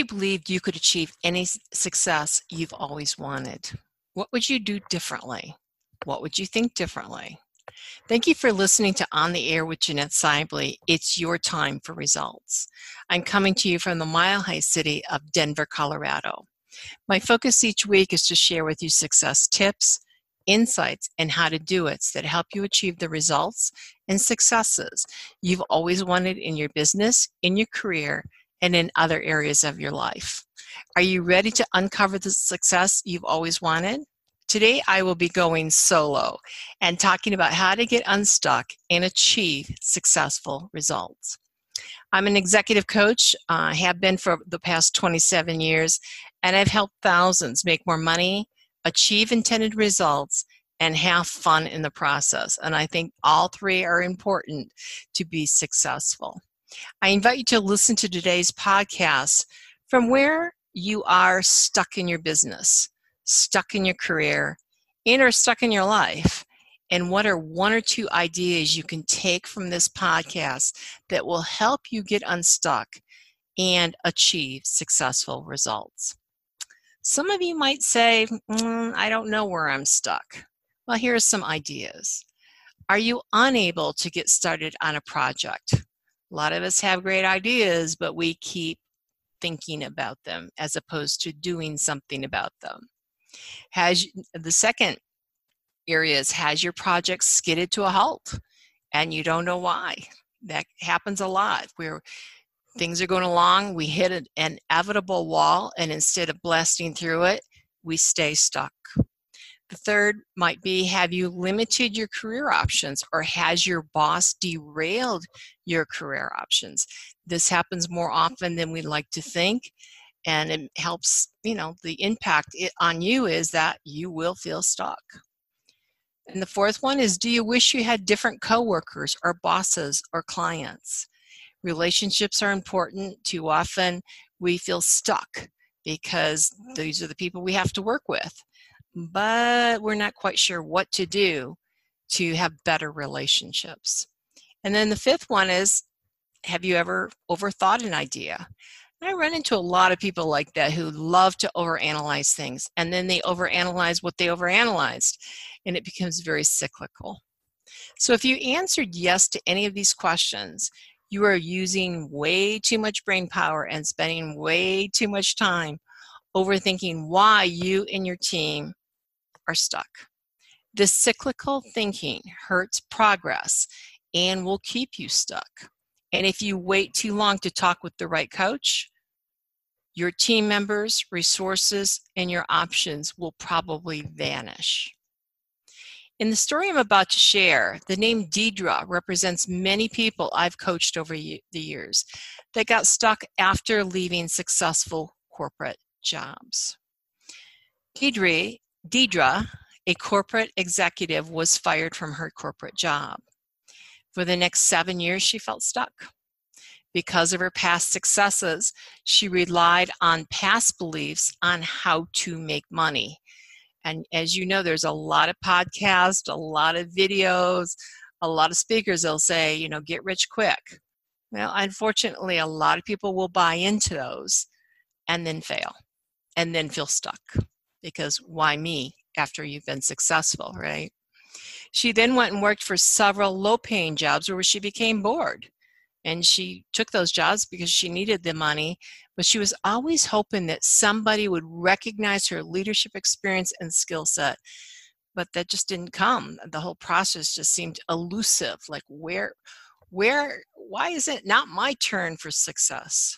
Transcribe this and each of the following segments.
you believed you could achieve any success you've always wanted, what would you do differently? What would you think differently? Thank you for listening to On the Air with Jeanette Sibley. It's your time for results. I'm coming to you from the mile high city of Denver, Colorado. My focus each week is to share with you success tips, insights, and how to do it that help you achieve the results and successes you've always wanted in your business, in your career, and in other areas of your life. Are you ready to uncover the success you've always wanted? Today, I will be going solo and talking about how to get unstuck and achieve successful results. I'm an executive coach, uh, have been for the past 27 years, and I've helped thousands make more money, achieve intended results, and have fun in the process. And I think all three are important to be successful. I invite you to listen to today's podcast from where you are stuck in your business, stuck in your career, and or stuck in your life. And what are one or two ideas you can take from this podcast that will help you get unstuck and achieve successful results? Some of you might say, mm, I don't know where I'm stuck. Well, here are some ideas. Are you unable to get started on a project? A lot of us have great ideas, but we keep thinking about them as opposed to doing something about them. Has the second area is has your project skidded to a halt and you don't know why? That happens a lot where things are going along, we hit an inevitable wall, and instead of blasting through it, we stay stuck. The third might be have you limited your career options or has your boss derailed your career options? This happens more often than we like to think and it helps, you know, the impact on you is that you will feel stuck. And the fourth one is do you wish you had different coworkers or bosses or clients? Relationships are important. Too often we feel stuck because these are the people we have to work with but we're not quite sure what to do to have better relationships. And then the fifth one is have you ever overthought an idea? I run into a lot of people like that who love to overanalyze things and then they overanalyze what they overanalyzed and it becomes very cyclical. So if you answered yes to any of these questions, you are using way too much brain power and spending way too much time overthinking why you and your team are stuck. This cyclical thinking hurts progress and will keep you stuck. And if you wait too long to talk with the right coach, your team members, resources, and your options will probably vanish. In the story I'm about to share, the name Deidre represents many people I've coached over the years that got stuck after leaving successful corporate jobs. Deidre Deidre, a corporate executive, was fired from her corporate job. For the next seven years, she felt stuck. Because of her past successes, she relied on past beliefs on how to make money. And as you know, there's a lot of podcasts, a lot of videos, a lot of speakers, they'll say, you know, get rich quick. Well, unfortunately, a lot of people will buy into those and then fail and then feel stuck because why me after you've been successful, mm. right? She then went and worked for several low paying jobs where she became bored. And she took those jobs because she needed the money, but she was always hoping that somebody would recognize her leadership experience and skill set. But that just didn't come. The whole process just seemed elusive. Like, where, where, why is it not my turn for success?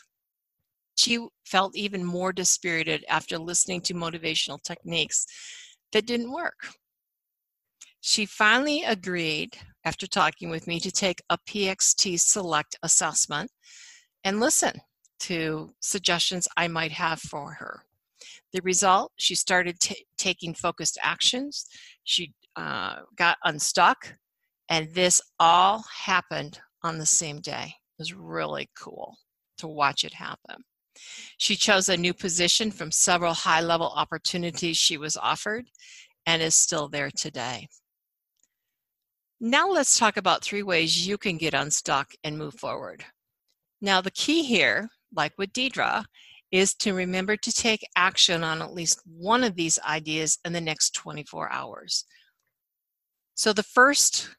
She felt even more dispirited after listening to motivational techniques that didn't work. She finally agreed, after talking with me, to take a PXT Select assessment and listen to suggestions I might have for her. The result, she started t- taking focused actions. She uh, got unstuck, and this all happened on the same day. It was really cool to watch it happen. She chose a new position from several high level opportunities she was offered and is still there today. Now let's talk about three ways you can get unstuck and move forward. Now, the key here, like with Deidre, is to remember to take action on at least one of these ideas in the next 24 hours. So the first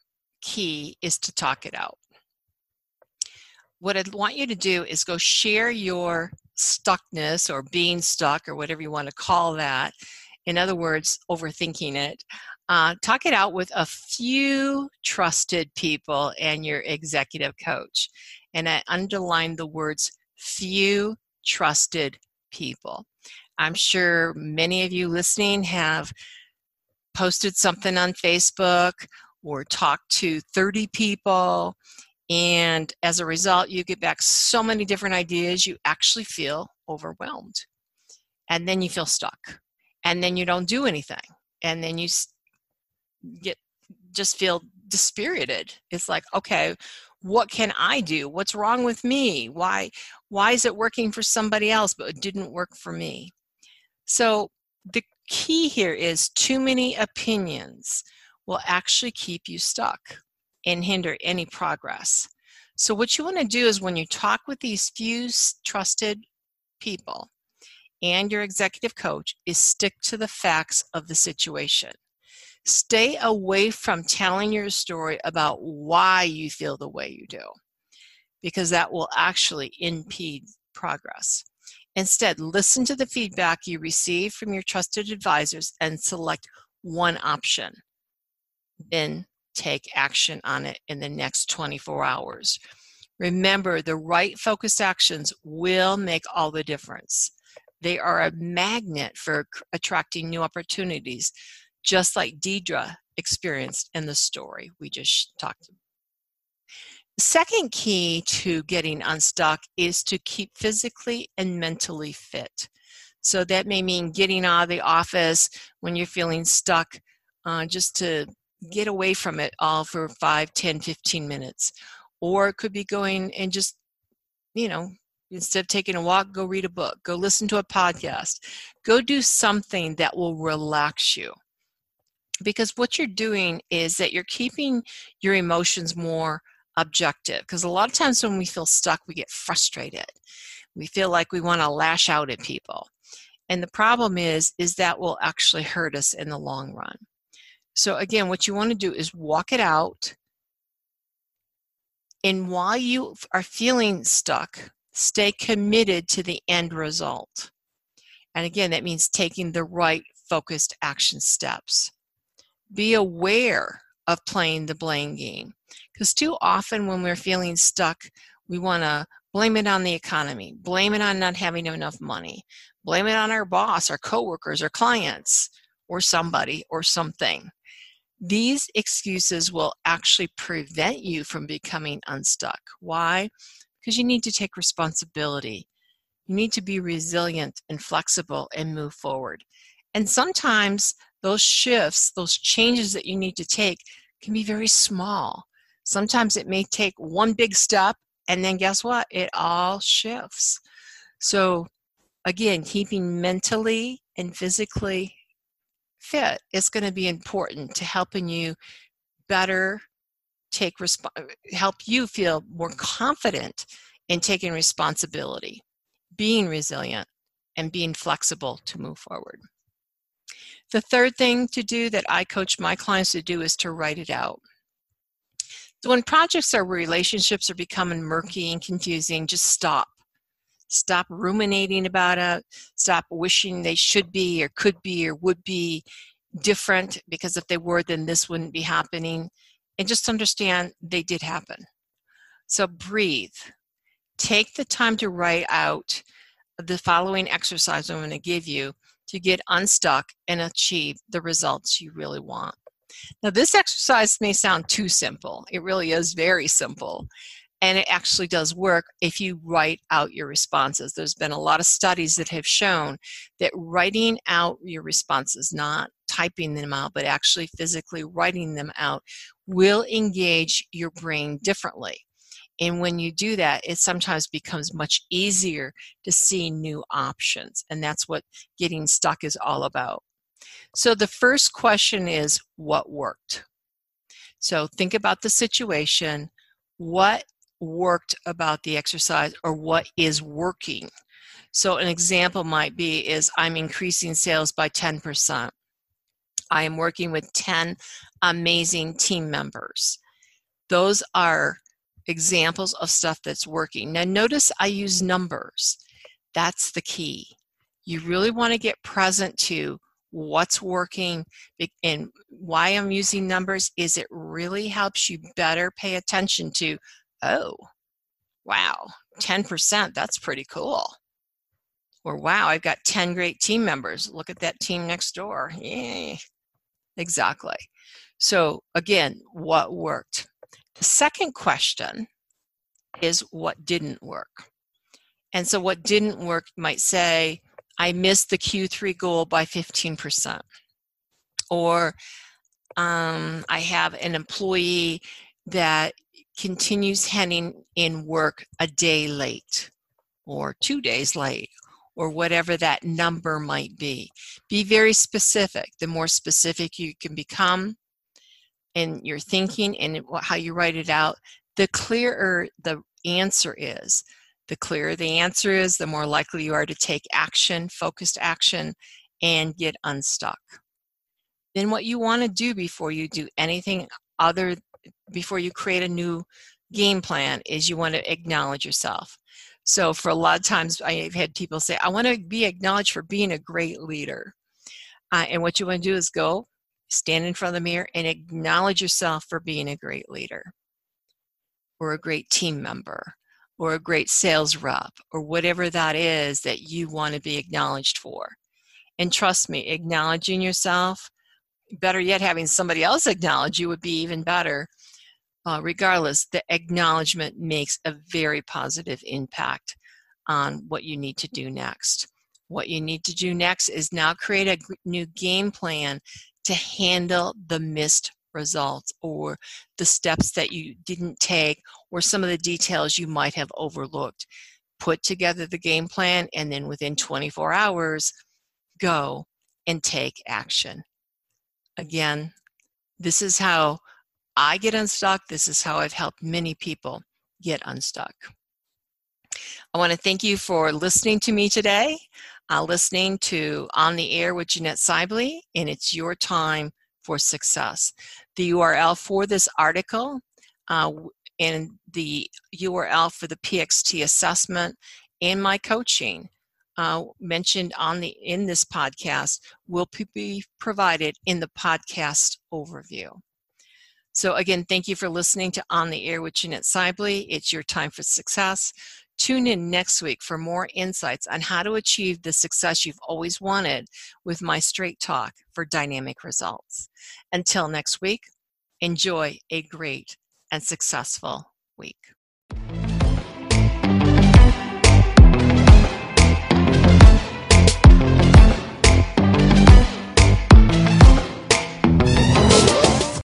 key is to talk it out. What I'd want you to do is go share your stuckness or being stuck or whatever you want to call that. In other words, overthinking it. Uh, talk it out with a few trusted people and your executive coach. And I underline the words few trusted people. I'm sure many of you listening have posted something on Facebook or talked to 30 people, and as a result, you get back so many different ideas, you actually feel overwhelmed. And then you feel stuck. And then you don't do anything. And then you get just feel dispirited. It's like, okay, what can I do? What's wrong with me? Why why is it working for somebody else but it didn't work for me? So the key here is too many opinions will actually keep you stuck and hinder any progress. So what you want to do is when you talk with these few trusted people and your executive coach is stick to the facts of the situation. Stay away from telling your story about why you feel the way you do, because that will actually impede progress. Instead, listen to the feedback you receive from your trusted advisors and select one option. Then take action on it in the next 24 hours. Remember, the right focused actions will make all the difference. They are a magnet for attracting new opportunities just like Deidre experienced in the story we just talked about. Second key to getting unstuck is to keep physically and mentally fit. So that may mean getting out of the office when you're feeling stuck, uh, just to get away from it all for 5, 10, 15 minutes. Or it could be going and just, you know, instead of taking a walk, go read a book, go listen to a podcast, go do something that will relax you. Because what you're doing is that you're keeping your emotions more objective. Because a lot of times when we feel stuck we get frustrated. We feel like we want to lash out at people. And the problem is is that will actually hurt us in the long run so again what you want to do is walk it out and while you are feeling stuck stay committed to the end result and again that means taking the right focused action steps be aware of playing the blame game. Because too often when we're feeling stuck, we want to blame it on the economy, blame it on not having enough money, blame it on our boss, our coworkers, our clients, or somebody or something. These excuses will actually prevent you from becoming unstuck. Why? Because you need to take responsibility. You need to be resilient and flexible and move forward. And sometimes those shifts, those changes that you need to take can be very small. Sometimes it may take one big step, and then guess what? It all shifts. So, again, keeping mentally and physically fit is going to be important to helping you better take resp- help you feel more confident in taking responsibility, being resilient, and being flexible to move forward. The third thing to do that I coach my clients to do is to write it out. So when projects or relationships are becoming murky and confusing, just stop. Stop ruminating about it. Stop wishing they should be or could be or would be different because if they were, then this wouldn't be happening. And just understand they did happen. So breathe. Take the time to write out the following exercise I'm going to give you to get unstuck and achieve the results you really want. Now, this exercise may sound too simple. It really is very simple. And it actually does work if you write out your responses. There's been a lot of studies that have shown that writing out your responses, not typing them out, but actually physically writing them out, will engage your brain differently. And when you do that, it sometimes becomes much easier to see new options. And that's what getting stuck is all about. So the first question is what worked? So think about the situation. What worked about the exercise or what is working? So an example might be is I'm increasing sales by 10%. I am working with 10 amazing team members. Those are examples of stuff that's working. Now notice I use numbers. That's the key. You really want to get present to what's working and why I'm using numbers is it really helps you better pay attention to, oh, wow, 10%, that's pretty cool. Or wow, I've got 10 great team members. Look at that team next door. Yay. Exactly. So again, what worked? The second question is what didn't work. And so what didn't work might say, I missed the Q3 goal by 15%. Or um, I have an employee that continues heading in work a day late or two days late or whatever that number might be. Be very specific. The more specific you can become in your thinking and how you write it out, the clearer the answer is. The clearer the answer is, the more likely you are to take action, focused action, and get unstuck. Then, what you want to do before you do anything other, before you create a new game plan, is you want to acknowledge yourself. So, for a lot of times, I've had people say, I want to be acknowledged for being a great leader. Uh, and what you want to do is go stand in front of the mirror and acknowledge yourself for being a great leader or a great team member or a great sales rep or whatever that is that you want to be acknowledged for. And trust me, acknowledging yourself, better yet, having somebody else acknowledge you would be even better. Uh, regardless, the acknowledgement makes a very positive impact on what you need to do next. What you need to do next is now create a new game plan to handle the missed results or the steps that you didn't take or some of the details you might have overlooked. Put together the game plan and then within 24 hours, go and take action. Again, this is how I get unstuck. This is how I've helped many people get unstuck. I want to thank you for listening to me today, uh, listening to On the Air with Jeanette Sibley, and it's your time for success. The URL for this article uh, and the URL for the PXT assessment and my coaching uh, mentioned on the in this podcast will be provided in the podcast overview. So again, thank you for listening to On the Air with Jeanette Sibley. It's your time for success. Tune in next week for more insights on how to achieve the success you've always wanted with my straight talk for dynamic results. Until next week, enjoy a great and successful week.